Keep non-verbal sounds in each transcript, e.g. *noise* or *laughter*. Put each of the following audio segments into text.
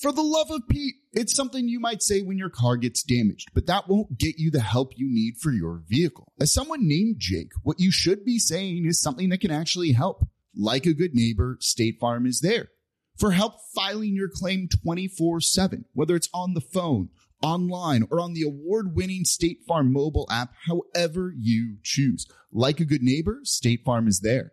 For the love of Pete, it's something you might say when your car gets damaged, but that won't get you the help you need for your vehicle. As someone named Jake, what you should be saying is something that can actually help. Like a good neighbor, State Farm is there for help filing your claim 24 7, whether it's on the phone, online, or on the award winning State Farm mobile app, however you choose. Like a good neighbor, State Farm is there.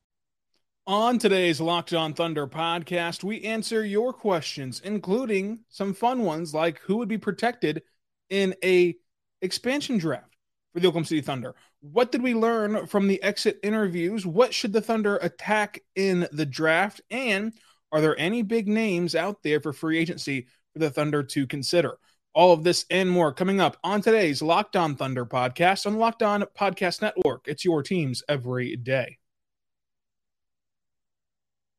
On today's Locked On Thunder podcast, we answer your questions, including some fun ones like who would be protected in a expansion draft for the Oklahoma City Thunder. What did we learn from the exit interviews? What should the Thunder attack in the draft? And are there any big names out there for free agency for the Thunder to consider? All of this and more coming up on today's Locked On Thunder podcast on Locked On Podcast Network. It's your teams every day.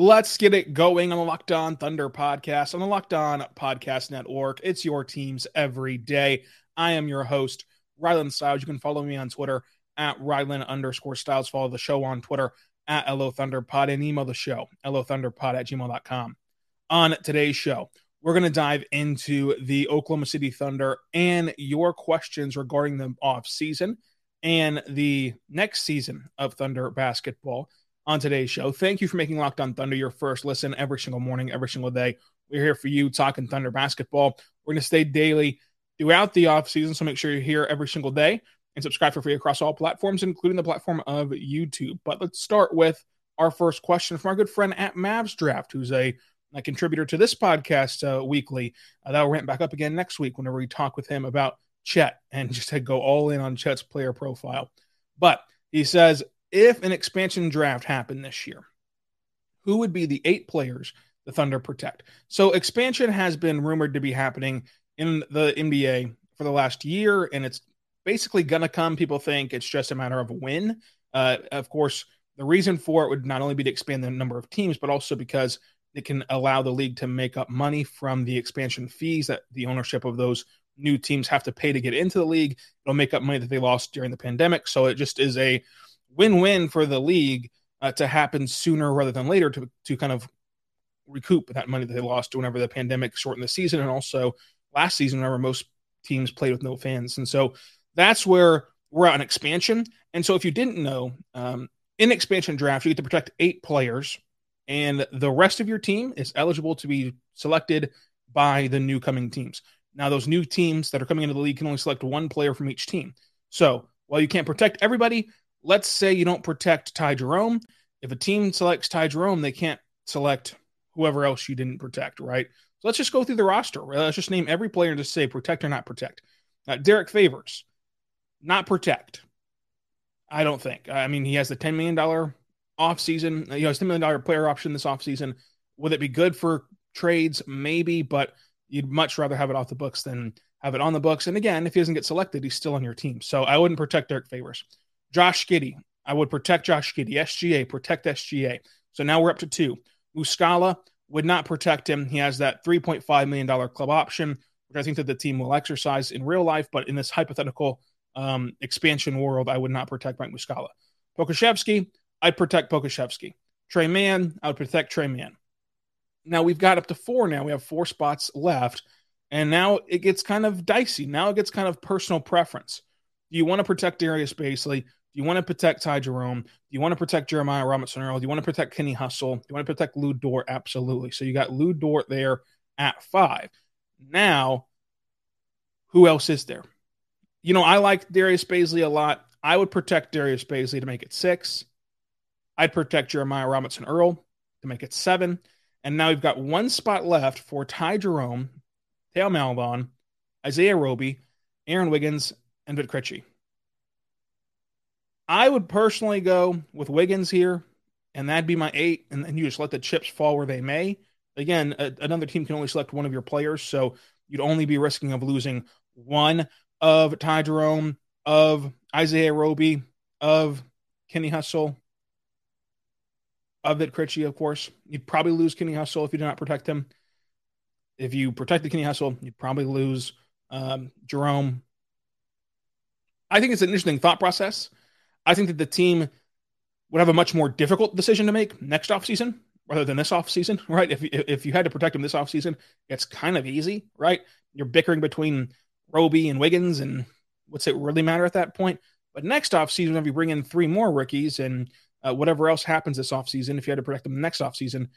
Let's get it going on the Locked On Thunder podcast on the Locked On Podcast Network. It's your teams every day. I am your host, Rylan Stiles. You can follow me on Twitter at Rylan underscore Stiles. Follow the show on Twitter at LO Thunderpod and email the show, LOThunderpod at gmail.com. On today's show, we're going to dive into the Oklahoma City Thunder and your questions regarding the off season and the next season of Thunder basketball on today's show. Thank you for making Locked On Thunder your first listen every single morning, every single day. We're here for you talking Thunder basketball. We're going to stay daily throughout the offseason, so make sure you're here every single day and subscribe for free across all platforms, including the platform of YouTube. But let's start with our first question from our good friend at Mavs Draft, who's a, a contributor to this podcast uh, weekly. Uh, that'll ramp back up again next week whenever we talk with him about Chet and *laughs* just to go all in on Chet's player profile. But he says, if an expansion draft happened this year, who would be the eight players the Thunder protect? So expansion has been rumored to be happening in the NBA for the last year, and it's basically going to come. People think it's just a matter of when. Uh, of course, the reason for it would not only be to expand the number of teams, but also because it can allow the league to make up money from the expansion fees that the ownership of those new teams have to pay to get into the league. It'll make up money that they lost during the pandemic. So it just is a win-win for the league uh, to happen sooner rather than later to to kind of recoup that money that they lost whenever the pandemic shortened the season and also last season whenever most teams played with no fans. And so that's where we're at an expansion. And so if you didn't know, um, in expansion draft, you get to protect eight players, and the rest of your team is eligible to be selected by the new coming teams. Now, those new teams that are coming into the league can only select one player from each team. So while you can't protect everybody, let's say you don't protect Ty Jerome. If a team selects Ty Jerome, they can't select whoever else you didn't protect, right? So let's just go through the roster. Let's just name every player and just say protect or not protect. Uh, Derrick Favors, not protect. I don't think. I mean, he has the $10 million off season. He has $10 million player option this off season. Would it be good for trades? Maybe, but you'd much rather have it off the books than have it on the books. And again, if he doesn't get selected, he's still on your team. So I wouldn't protect Derrick Favors. Josh Giddey, I would protect Josh Giddey. SGA, protect SGA. So now we're up to two. Muscala would not protect him. He has that $3.5 million club option, which I think that the team will exercise in real life. But in this hypothetical um, expansion world, I would not protect Mike Muscala. Pokusevski, I'd protect Pokusevski. Tre Mann, I would protect Tre Mann. Now we've got up to four now. We have four spots left. And now it gets kind of dicey. Now it gets kind of personal preference. Do you want to protect Darius Bazley? You want to protect Ty Jerome? Do you want to protect Jeremiah Robinson Earl? Do you want to protect Kenny Hustle? Do you want to protect Lu Dort? Absolutely. So you got Lu Dort there at five. Now, who else is there? You know, I like Darius Bazley a lot. I would protect Darius Bazley to make it six. I'd protect Jeremiah Robinson Earl to make it seven. And now we've got one spot left for Ty Jerome, Theo Maledon, Isaiah Roby, Aaron Wiggins, and Vit Krejci. I would personally go with Wiggins here, and that'd be my eight, and then you just let the chips fall where they may. Again, a, another team can only select one of your players, so you'd only be risking of losing one of Ty Jerome, of Isaiah Roby, of Kenny Hustle, of Vit Krejci, of course. You'd probably lose Kenny Hustle if you do not protect him. If you protect the Kenny Hustle, you'd probably lose um, Jerome. I think it's an interesting thought process. I think that the team would have a much more difficult decision to make next offseason rather than this offseason, *laughs* right? If, if you had to protect him this offseason, it's kind of easy, right? You're bickering between Roby and Wiggins, and what's it really matter at that point? But next offseason, if you bring in three more rookies and uh, whatever else happens this offseason, if you had to protect them next offseason,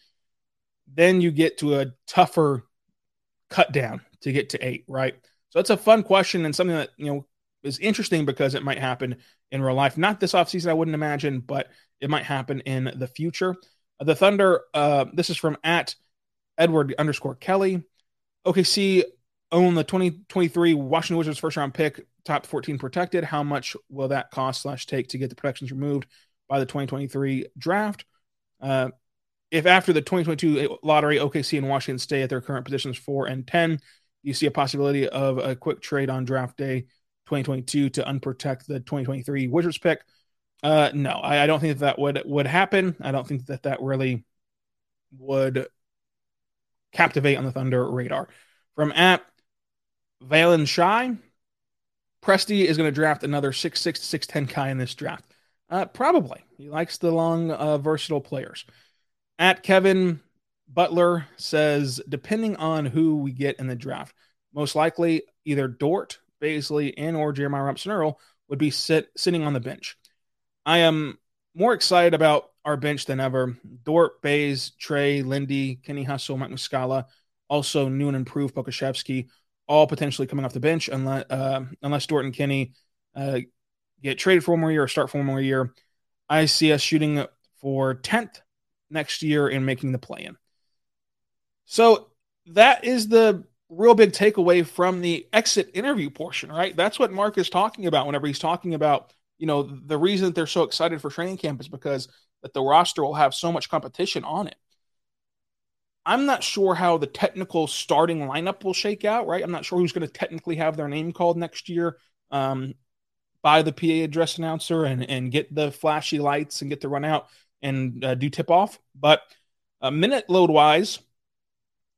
then you get to a tougher cut down to get to eight, right? So it's a fun question and something that, you know, is interesting because it might happen in real life. Not this offseason, I wouldn't imagine, but it might happen in the future. The Thunder, uh, this is from at Edward underscore Kelly. OKC own the 2023 Washington Wizards first round pick, top 14 protected. How much will that cost slash take to get the protections removed by the 2023 draft? Uh, if after the 2022 lottery, OKC and Washington stay at their current positions four and 10, you see a possibility of a quick trade on draft day 2022 to unprotect the 2023 Wizards pick. Uh, no, I, I, don't think that, that would would happen. I don't think that that really would captivate on the Thunder radar. From at Valen Shy, Presti is going to draft another six six to six ten guy in this draft. Uh, probably he likes the long, uh, versatile players. At Kevin Butler says, depending on who we get in the draft, most likely either Dort Bazley and or Jeremiah Robinson Earl would be sit, sitting on the bench. I am more excited about our bench than ever. Dort, Bays, Trey, Lindy, Kenny Hustle, Mike Muscala, also new and improved Pokusevski, all potentially coming off the bench unless uh, unless Dort and Kenny uh, get traded for one more year or start for one more year. I see us shooting for 10th next year and making the play in. So that is the real big takeaway from the exit interview portion, right? That's what Mark is talking about whenever he's talking about, you know, the reason that they're so excited for training camp is because that the roster will have so much competition on it. I'm not sure how the technical starting lineup will shake out, right? I'm not sure who's going to technically have their name called next year um, by the PA address announcer and, and get the flashy lights and get the run out and uh, do tip off. But uh, minute load wise,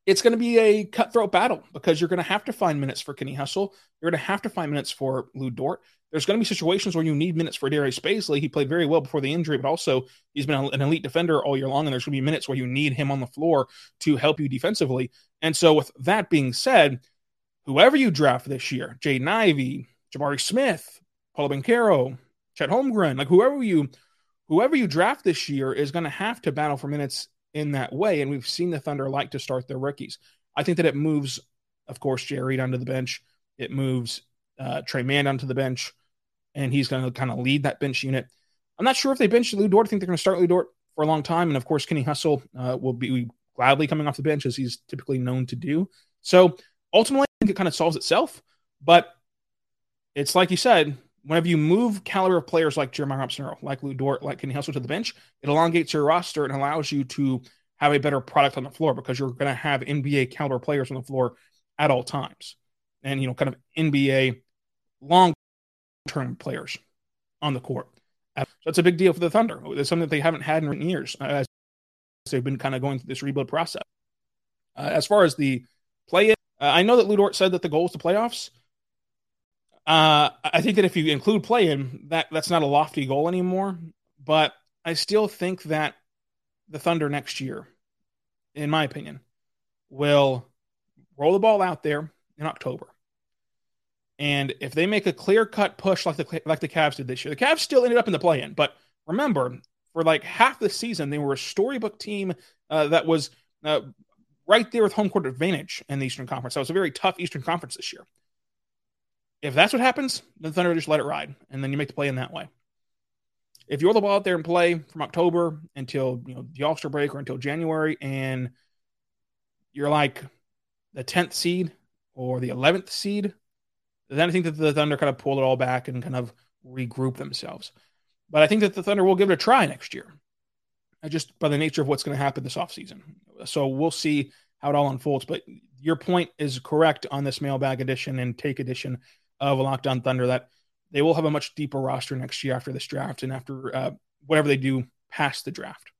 it's going to be a cutthroat battle because you're going to have to find minutes for Kenny Hustle. You're going to have to find minutes for Lu Dort. There's going to be situations where you need minutes for Darius Bazley. He played very well before the injury, but also he's been an elite defender all year long. And there's going to be minutes where you need him on the floor to help you defensively. And so, with that being said, whoever you draft this year, Jaden Ivey, Jabari Smith, Paolo Banchero, Chet Holmgren, like whoever you whoever you draft this year is going to have to battle for minutes in that way. And we've seen the Thunder like to start their rookies. I think that it moves, of course, Jerry onto the bench. It moves uh, Tre Mann onto the bench. and he's going to kind of lead that bench unit. I'm not sure if they bench Lu Dort. I think they're going to start Lu Dort for a long time, and of course, Kenny Hustle uh, will be gladly coming off the bench as he's typically known to do. So ultimately, I think it kind of solves itself. But it's like you said, whenever you move caliber of players like Jeremiah Robinson Earl, like Lu Dort, like Kenny Hustle to the bench, it elongates your roster and allows you to have a better product on the floor because you're going to have NBA caliber players on the floor at all times. And, you know, kind of NBA long term players on the court. So that's a big deal for the Thunder. It's something that they haven't had in years uh, as they've been kind of going through this rebuild process. Uh, as far as the play, uh, I know that Lu Dort said that the goal is the playoffs. Uh, I think that if you include play in, that that's not a lofty goal anymore. But I still think that the Thunder next year, in my opinion, will roll the ball out there in October. And if they make a clear cut push like the like the Cavs did this year, the Cavs still ended up in the play in. But remember, for like half the season, they were a storybook team uh, that was uh, right there with home court advantage in the Eastern Conference. That was a very tough Eastern Conference this year. If that's what happens, then Thunder just let it ride, and then you make the play in that way. If you are the ball out there and play from October until you know the All Star break or until January, and you're like the tenth seed or the eleventh seed, then I think that the Thunder kind of pull it all back and kind of regroup themselves. But I think that the Thunder will give it a try next year, uh, just by the nature of what's going to happen this offseason. So we'll see how it all unfolds. But your point is correct on this mailbag edition and take edition of a Locked On Thunder that they will have a much deeper roster next year after this draft and after uh, whatever they do past the draft.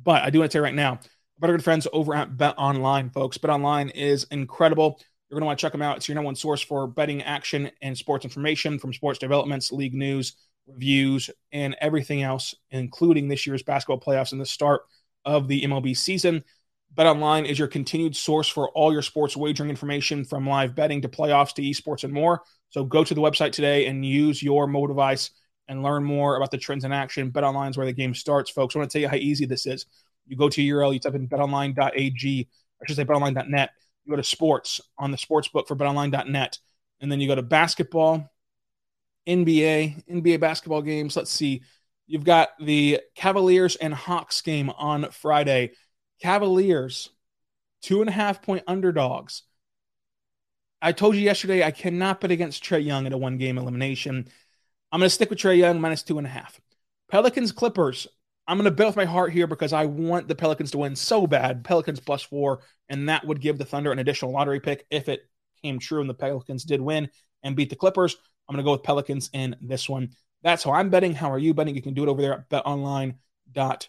But I do want to say right now, better good friends over at Bet Online, folks. Bet Online is incredible. You're going to want to check them out. It's your number one source for betting action and sports information from sports developments, league news, reviews, and everything else, including this year's basketball playoffs and the start of the MLB season. BetOnline is your continued source for all your sports wagering information from live betting to playoffs to esports and more. So go to the website today and use your mobile device and learn more about the trends in action. BetOnline is where the game starts, folks. I want to tell you how easy this is. You go to URL, you type in betonline.ag, I should say betonline.net. You go to sports on the sports book for betonline.net, and then you go to basketball, NBA, NBA basketball games. Let's see. You've got the Cavaliers and Hawks game on Friday. Cavaliers, two and a half point underdogs. I told you yesterday I cannot bet against Trae Young in a one game elimination. I'm going to stick with Trae Young minus two and a half. Pelicans Clippers. I'm going to bet with my heart here because I want the Pelicans to win so bad. Pelicans plus four, and that would give the Thunder an additional lottery pick if it came true and the Pelicans did win and beat the Clippers. I'm going to go with Pelicans in this one. That's how I'm betting. How are you betting? You can do it over there at betonline.net.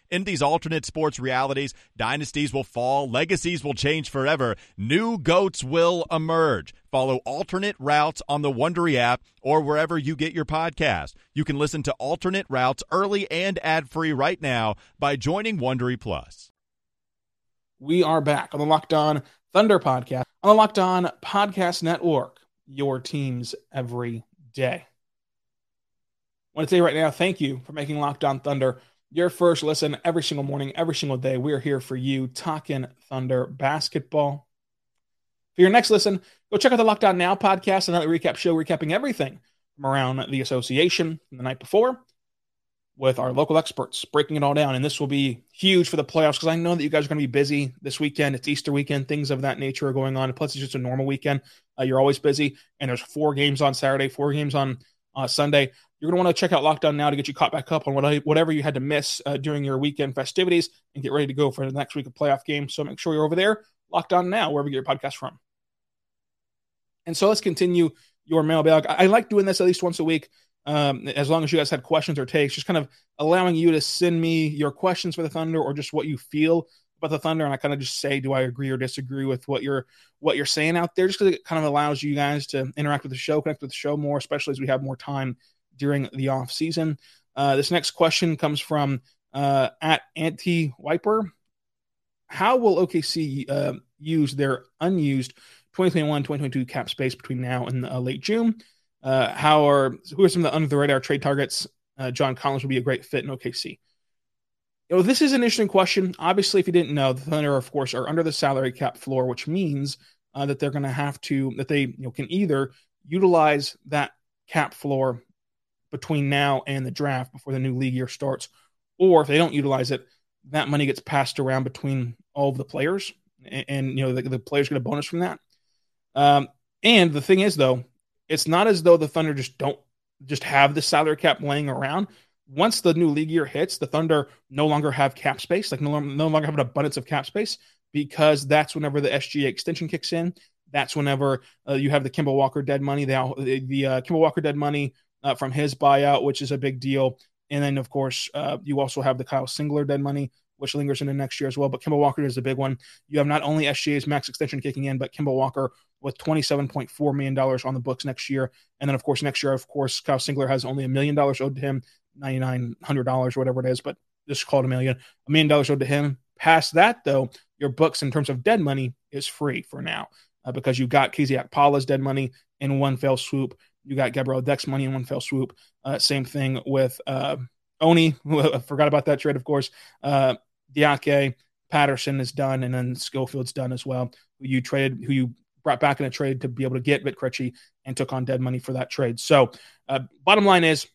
In these alternate sports realities, dynasties will fall, legacies will change forever, new goats will emerge. Follow alternate routes on the Wondery app or wherever you get your podcast. You can listen to alternate routes early and ad free right now by joining Wondery Plus. We are back on the Locked On Thunder podcast on the Locked On Podcast Network your teams every day. I want to say right now, thank you for making Locked On Thunder your first listen every single morning, every single day. We're here for you talking Thunder basketball. For your next listen, go check out the Locked On Now podcast, another recap show recapping everything from around the association from the night before with our local experts breaking it all down. And this will be huge for the playoffs because I know that you guys are going to be busy this weekend. It's Easter weekend, things of that nature are going on. Plus, it's just a normal weekend. Uh, you're always busy, and there's four games on Saturday, four games on uh, Sunday. You're going to want to check out Locked On Now to get you caught back up on what, whatever you had to miss uh, during your weekend festivities and get ready to go for the next week of playoff games. So make sure you're over there, Locked On Now, wherever you get your podcast from. And so let's continue your mailbag. I, I like doing this at least once a week. Um, as long as you guys had questions or takes, just kind of allowing you to send me your questions for the Thunder or just what you feel about the Thunder, and I kind of just say, do I agree or disagree with what you're what you're saying out there? Just because it kind of allows you guys to interact with the show, connect with the show more, especially as we have more time during the off season. Uh, this next question comes from uh, at Anti Wiper. How will OKC uh, use their unused 2021-2022 cap space between now and uh, late June? Uh, how are who are some of the under the radar trade targets? Uh, John Collins would be a great fit in OKC. You know, this is an interesting question. Obviously, if you didn't know, the Thunder, of course, are under the salary cap floor, which means that they're going to have to that they you know can either utilize that cap floor between now and the draft before the new league year starts, or if they don't utilize it, that money gets passed around between all of the players, and, and you know the, the, players get a bonus from that. Um, and the thing is, though, it's not as though the Thunder just don't just have the salary cap laying around once the new league year hits, the Thunder no longer have cap space, like no, no longer have an abundance of cap space because that's whenever the SGA extension kicks in. That's whenever uh, you have the Kemba Walker dead money, the the uh, Kemba Walker dead money uh, from his buyout, which is a big deal. And then, of course, uh, you also have the Kyle Singler dead money, which lingers into next year as well. But Kemba Walker is a big one. You have not only SGA's max extension kicking in, but Kemba Walker with $27.4 million on the books next year. And then, of course, next year, of course, Kyle Singler has only a million dollars owed to him. $9,900 or whatever it is, but just call it a million. A million dollars owed to him. Past that, though, your books in terms of dead money is free for now uh, because you got KZ Okpala's dead money in one fell swoop. You got Gabriel Deck's money in one fell swoop. Uh, same thing with uh, Oni. I forgot about that trade, of course. Uh, Diake, Patterson is done, and then Schofield's done as well. Who you traded, who you brought back in a trade to be able to get Vit Krejci and took on dead money for that trade. So, uh, bottom line is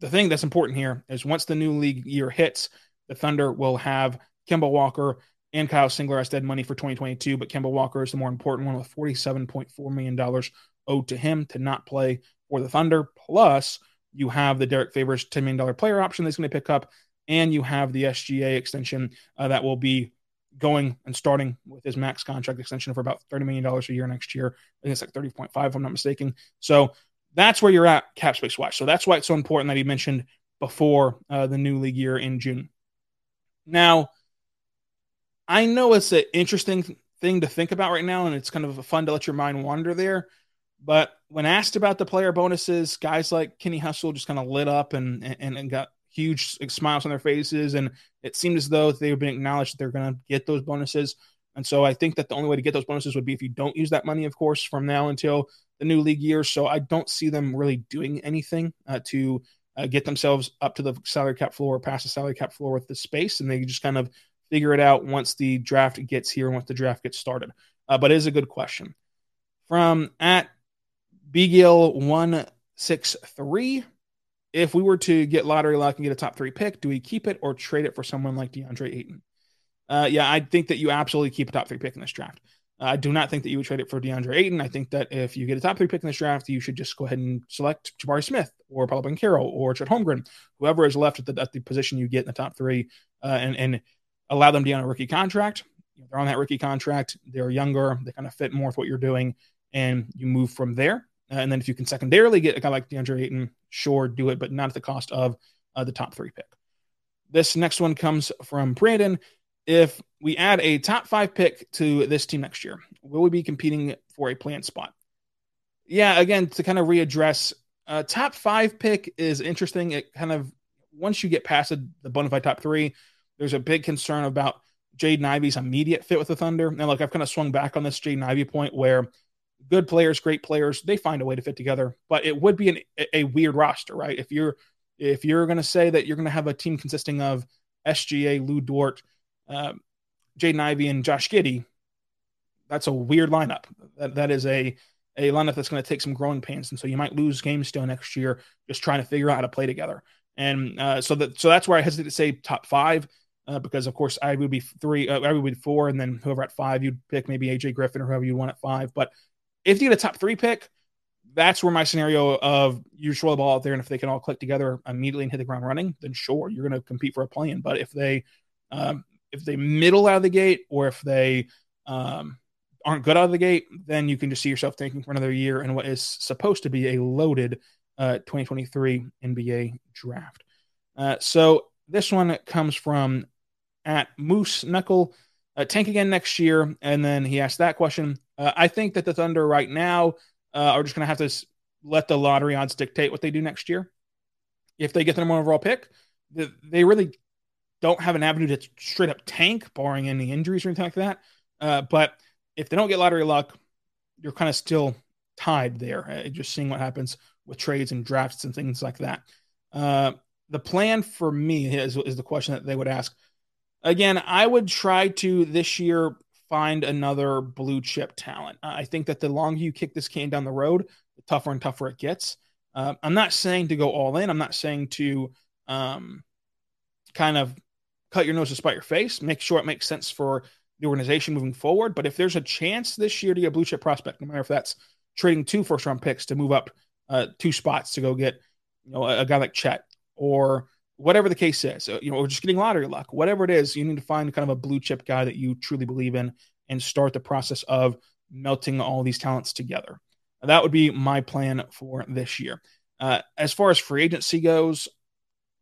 the thing that's important here is once the new league year hits, the Thunder will have Kemba Walker and Kyle Singler as dead money for 2022, but Kemba Walker is the more important one with $47.4 million owed to him to not play for the Thunder. Plus, you have the Derrick Favors $10 million player option that's going to pick up, and you have the SGA extension uh, that will be going and starting with his max contract extension for about $30 million a year next year. I think it's like 30.5, if I'm not mistaken. So that's where you're at cap space wise. So that's why it's so important that he mentioned before uh, the new league year in June. Now, I know it's an interesting thing to think about right now, and it's kind of fun to let your mind wander there. But when asked about the player bonuses, guys like Kenny Hustle just kind of lit up and, and, and got huge smiles on their faces. And it seemed as though they've been acknowledged that they're going to get those bonuses. And so I think that the only way to get those bonuses would be if you don't use that money, of course, from now until the new league year. So I don't see them really doing anything uh, to uh, get themselves up to the salary cap floor or past the salary cap floor with the space. And they just kind of figure it out once the draft gets here and once the draft gets started. Uh, but it is a good question. From at BGill163, if we were to get lottery luck and get a top three pick, do we keep it or trade it for someone like DeAndre Ayton? Uh, yeah, I think that you absolutely keep a top three pick in this draft. Uh, I do not think that you would trade it for DeAndre Ayton. I think that if you get a top three pick in this draft, you should just go ahead and select Jabari Smith or Paolo Banchero or Chet Holmgren, whoever is left at the, at the position you get in the top three, uh, and, and allow them to be on a rookie contract. They're on that rookie contract. They're younger. They kind of fit more with what you're doing, and you move from there. Uh, and then if you can secondarily get a guy like DeAndre Ayton, sure, do it, but not at the cost of uh, the top three pick. This next one comes from Brandon if we add a top five pick to this team next year, will we be competing for a plant spot? Yeah, again, to kind of readdress, uh, top five pick is interesting. It kind of, once you get past the bona fide top three, there's a big concern about Jaden Ivey's immediate fit with the Thunder. And look, I've kind of swung back on this Jaden Ivey point where good players, great players, they find a way to fit together. But it would be an, a weird roster, right? If you're if you're going to say that you're going to have a team consisting of SGA, Lu Dort, uh, Jaden Ivey and Josh Giddey, that's a weird lineup. That, that is a, a lineup that's going to take some growing pains. And so you might lose games still next year just trying to figure out how to play together. And uh, so that so that's where I hesitate to say top five. Uh, because of course I would be three, uh, I would be four, and then whoever at five you'd pick maybe AJ Griffin or whoever you want at five. But if you get a top three pick, that's where my scenario of you throw the ball out there, and if they can all click together immediately and hit the ground running, then sure you're going to compete for a play-in. But if they um, if they middle out of the gate or if they um, aren't good out of the gate, then you can just see yourself thinking for another year in what is supposed to be a loaded uh, 2023 NBA draft. Uh, so this one comes from at Moose Knuckle. Uh, tank again next year, and then he asked that question. Uh, I think that the Thunder right now uh, are just going to have to let the lottery odds dictate what they do next year. If they get the number one overall pick, they really don't have an avenue to straight up tank, barring any injuries or anything like that. Uh, but if they don't get lottery luck, you're kind of still tied there. Uh, just seeing what happens with trades and drafts and things like that. Uh, the plan for me is, is the question that they would ask. Again, I would try to this year find another blue chip talent. I think that the longer you kick this can down the road, the tougher and tougher it gets. Uh, I'm not saying to go all in. I'm not saying to um, kind of cut your nose to spite your face. Make sure it makes sense for the organization moving forward. But if there's a chance this year to get a blue chip prospect, no matter if that's trading two first round picks to move up uh, two spots to go get you know a, a guy like Chet or whatever the case is, uh, you know, or just getting lottery luck, whatever it is, you need to find kind of a blue chip guy that you truly believe in and start the process of melting all these talents together. That would be my plan for this year. Uh, as far as free agency goes,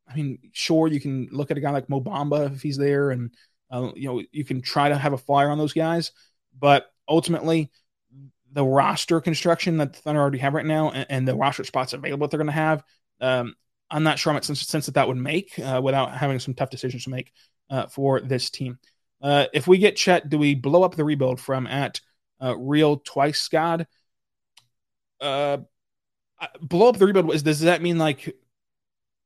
I mean, sure, you can look at a guy like Mo Bamba if he's there, and uh, you know you can try to have a flyer on those guys, but ultimately, the roster construction that the Thunder already have right now, and, and the roster spots available that they're going to have, um, I'm not sure how much sense, that that would make uh, without having some tough decisions to make uh, for this team. Uh, if we get Chet, do we blow up the rebuild from at uh, Real Twice God? Uh, blow up the rebuild. Is does that mean like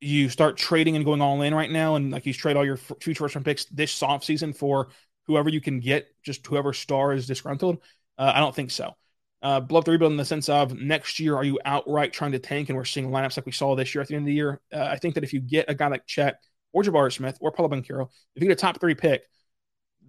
you start trading and going all in right now, and like you trade all your future first round picks this soft season for whoever you can get, just whoever star is disgruntled? Uh, I don't think so uh, blow up the rebuild in the sense of next year, are you outright trying to tank? And we're seeing lineups like we saw this year at the end of the year. Uh, I think that if you get a guy like Chet or Jabari Smith or Paolo Banchero, if you get a top three pick,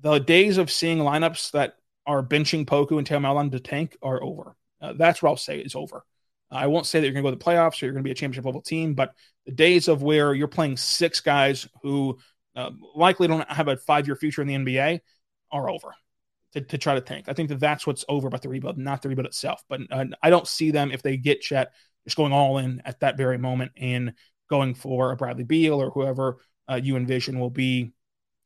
the days of seeing lineups that are benching Poku and Theo Maledon to tank are over. Uh, that's what I'll say is over. I won't say that you're going to go to the playoffs or you're going to be a championship level team, but the days of where you're playing six guys who uh, likely don't have a five year future in the NBA are over to, to try to tank. I think that that's what's over about the rebuild, not the rebuild itself. But uh, I don't see them if they get Chet just going all in at that very moment and going for a Bradley Beal or whoever uh, you envision will be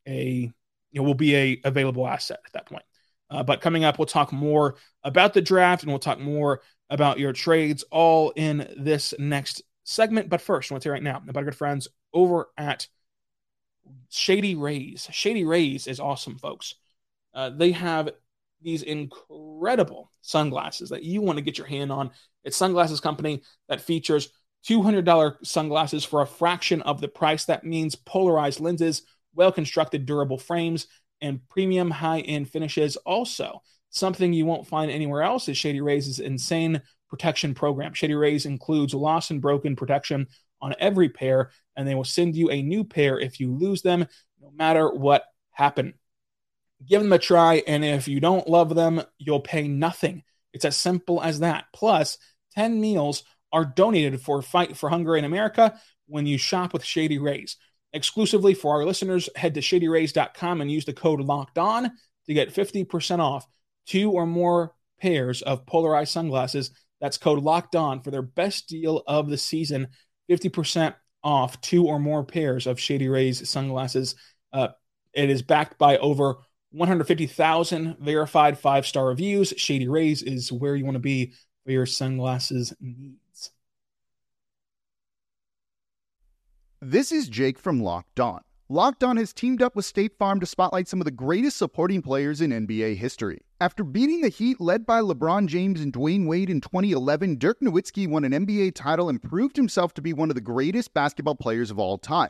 a you know will be a available asset at that point. Uh, but coming up, we'll talk more about the draft and we'll talk more about your trades all in this next segment. But first, I want to tell right now about our good friends over at Shady Rays. Shady Rays is awesome, folks. Uh, they have these incredible sunglasses that you want to get your hand on. It's sunglasses company that features $200 sunglasses for a fraction of the price. That means polarized lenses, well constructed, durable frames, and premium high end finishes. Also, something you won't find anywhere else is Shady Rays' insane protection program. Shady Rays includes lost and broken protection on every pair, and they will send you a new pair if you lose them, no matter what happened give them a try. And if you don't love them, you'll pay nothing. It's as simple as that. Plus, 10 meals are donated for Fight for Hunger in America when you shop with Shady Rays. Exclusively for our listeners, head to shadyrays.com and use the code locked on to get 50% off two or more pairs of polarized sunglasses. That's code locked on for their best deal of the season 50% off two or more pairs of Shady Rays sunglasses. Uh, it is backed by over 150,000 verified five star reviews. Shady Rays is where you want to be for your sunglasses needs. This is Jake from Locked On. Locked On has teamed up with State Farm to spotlight some of the greatest supporting players in NBA history. After beating the Heat led by LeBron James and Dwyane Wade in 2011, Dirk Nowitzki won an NBA title and proved himself to be one of the greatest basketball players of all time.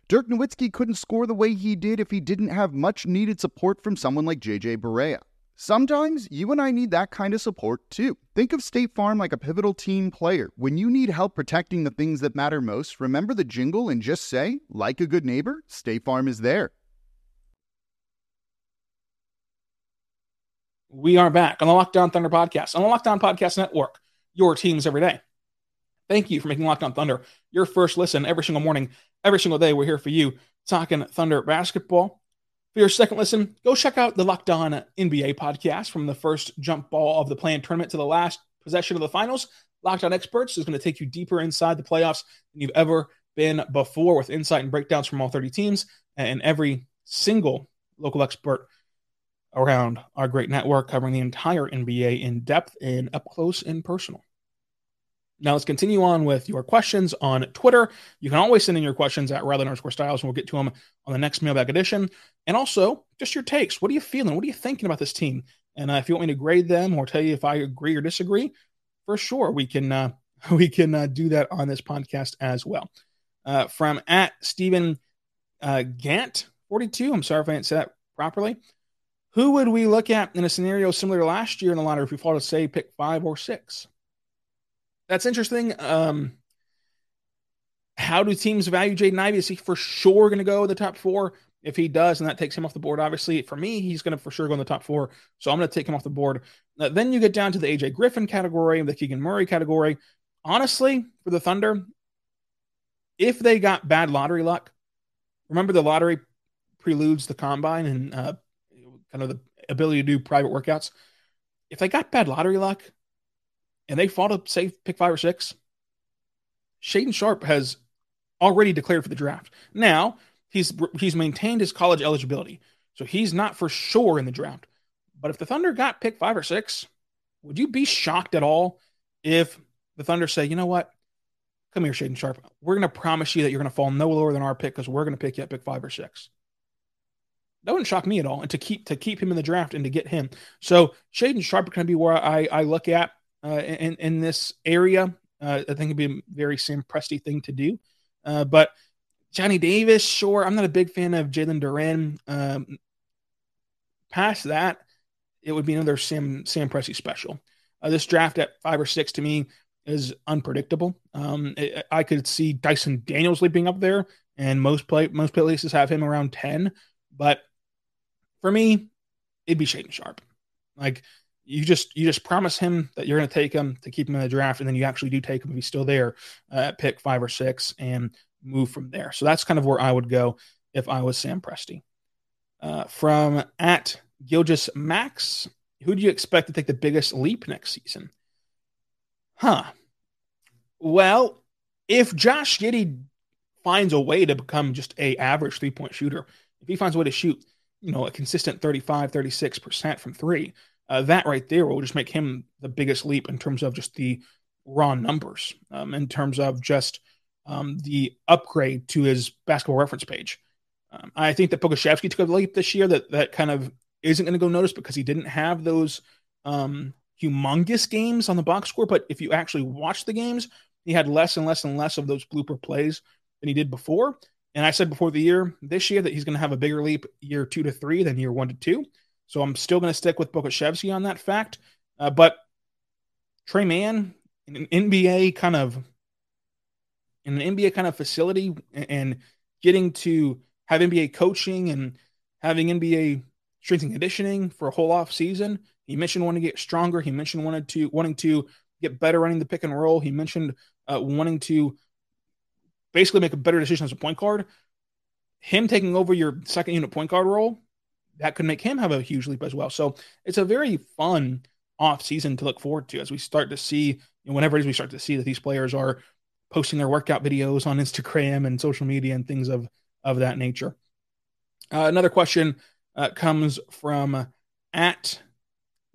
Dirk Nowitzki couldn't score the way he did if he didn't have much needed support from someone like JJ Barea. Sometimes you and I need that kind of support too. Think of State Farm like a pivotal team player. When you need help protecting the things that matter most, remember the jingle and just say, like a good neighbor, State Farm is there. We are back on the Locked On Thunder podcast, on the Locked On Podcast Network, your teams every day. Thank you for making Locked On Thunder your first listen every single morning, every single day. We're here for you talking Thunder basketball. For your second listen, go check out the Locked On NBA podcast from the first jump ball of the play-in tournament to the last possession of the finals. Locked On Experts is going to take you deeper inside the playoffs than you've ever been before with insight and breakdowns from all 30 teams and every single local expert around our great network covering the entire NBA in depth and up close and personal. Now let's continue on with your questions on Twitter. You can always send in your questions at Rylan underscore Stiles, and we'll get to them on the next mailbag edition. And also, just your takes. What are you feeling? What are you thinking about this team? And uh, if you want me to grade them or tell you if I agree or disagree, for sure we can uh, *laughs* we can uh, do that on this podcast as well. Uh, from at Stephen uh, Gant forty two. I'm sorry if I didn't say that properly. Who would we look at in a scenario similar to last year in the lottery if we fall to say pick five or six? That's interesting. Um, how do teams value Jaden Ivey? Is he for sure going to go the top four? If he does, and that takes him off the board, obviously for me, he's going to for sure go in the top four. So I'm going to take him off the board. Uh, then you get down to the AJ Griffin category, and the Keegan Murray category. Honestly, for the Thunder, if they got bad lottery luck, remember the lottery preludes the combine and uh, kind of the ability to do private workouts. If they got bad lottery luck, and they fought to say pick five or six, Shaedon Sharpe has already declared for the draft. Now he's he's maintained his college eligibility, so he's not for sure in the draft. But if the Thunder got pick five or six, would you be shocked at all if the Thunder say, you know what? Come here, Shaedon Sharpe. We're going to promise you that you're going to fall no lower than our pick because we're going to pick you at pick five or six. That wouldn't shock me at all. And to keep to keep him in the draft and to get him, so Shaedon Sharpe can be where I I look at in in this area. Uh, I think it'd be a very Sam Presti thing to do. Uh, but Johnny Davis, sure, I'm not a big fan of Jalen Duren. Um, past that, it would be another Sam Sam Presti special. Uh, this draft at five or six to me is unpredictable. Um, it, I could see Dyson Daniels leaping up there, and most play most places have him around ten. But for me, it'd be Shaedon Sharpe. Like you just you just promise him that you're going to take him to keep him in the draft, and then you actually do take him if he's still there uh, at pick five or six, and move from there. So that's kind of where I would go if I was Sam Presti. Uh, from at Gilgis Max, who do you expect to take the biggest leap next season? Huh. Well, if Josh Giddey finds a way to become just a average three point shooter, if he finds a way to shoot, you know, a consistent 35, 36% from three, uh, that right there will just make him the biggest leap in terms of just the raw numbers, um, in terms of just um, the upgrade to his basketball reference page. Um, I think that Pokusevski took a leap this year that that kind of isn't going to go noticed because he didn't have those um, humongous games on the box score. But if you actually watch the games, he had less and less and less of those blooper plays than he did before. And I said before the year, this year, that he's going to have a bigger leap year two to three than year one to two. So I'm still going to stick with Pokusevski on that fact. Uh, but Tre Mann, in an NBA kind of in an NBA kind of facility and getting to have NBA coaching and having NBA strength and conditioning for a whole off season. He mentioned wanting to get stronger. He mentioned wanted to wanting to get better running the pick and roll. He mentioned uh, wanting to basically make a better decision as a point guard. Him taking over your second unit point guard role that could make him have a huge leap as well. So it's a very fun off season to look forward to as we start to see, you know, whenever it is we start to see that these players are posting their workout videos on *laughs* Instagram and social media and things of of that nature. Uh, another question uh, comes from at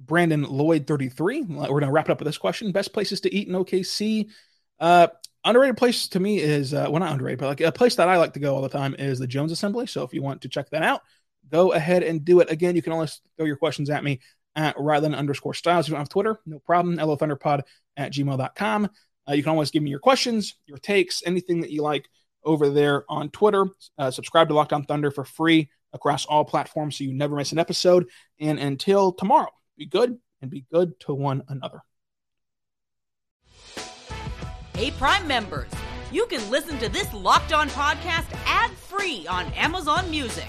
Brandon Lloyd 33. We're going to wrap it up with this question. Best places to eat in OKC. Uh, underrated place to me is, uh, well, not underrated, but like a place that I like to go all the time is the Jones Assembly. So if you want to check that out, go ahead and do it. Again, you can always throw your questions at me at Rylan underscore Stiles. If you don't have Twitter, no problem. LOThunderpod at gmail.com. Uh, you can always give me your questions, your takes, anything that you like over there on Twitter. Uh, subscribe to Locked On Thunder for free across all platforms so you never miss an episode. And until tomorrow, be good and be good to one another. Hey, Prime members, you can listen to this Locked On podcast ad free on Amazon Music.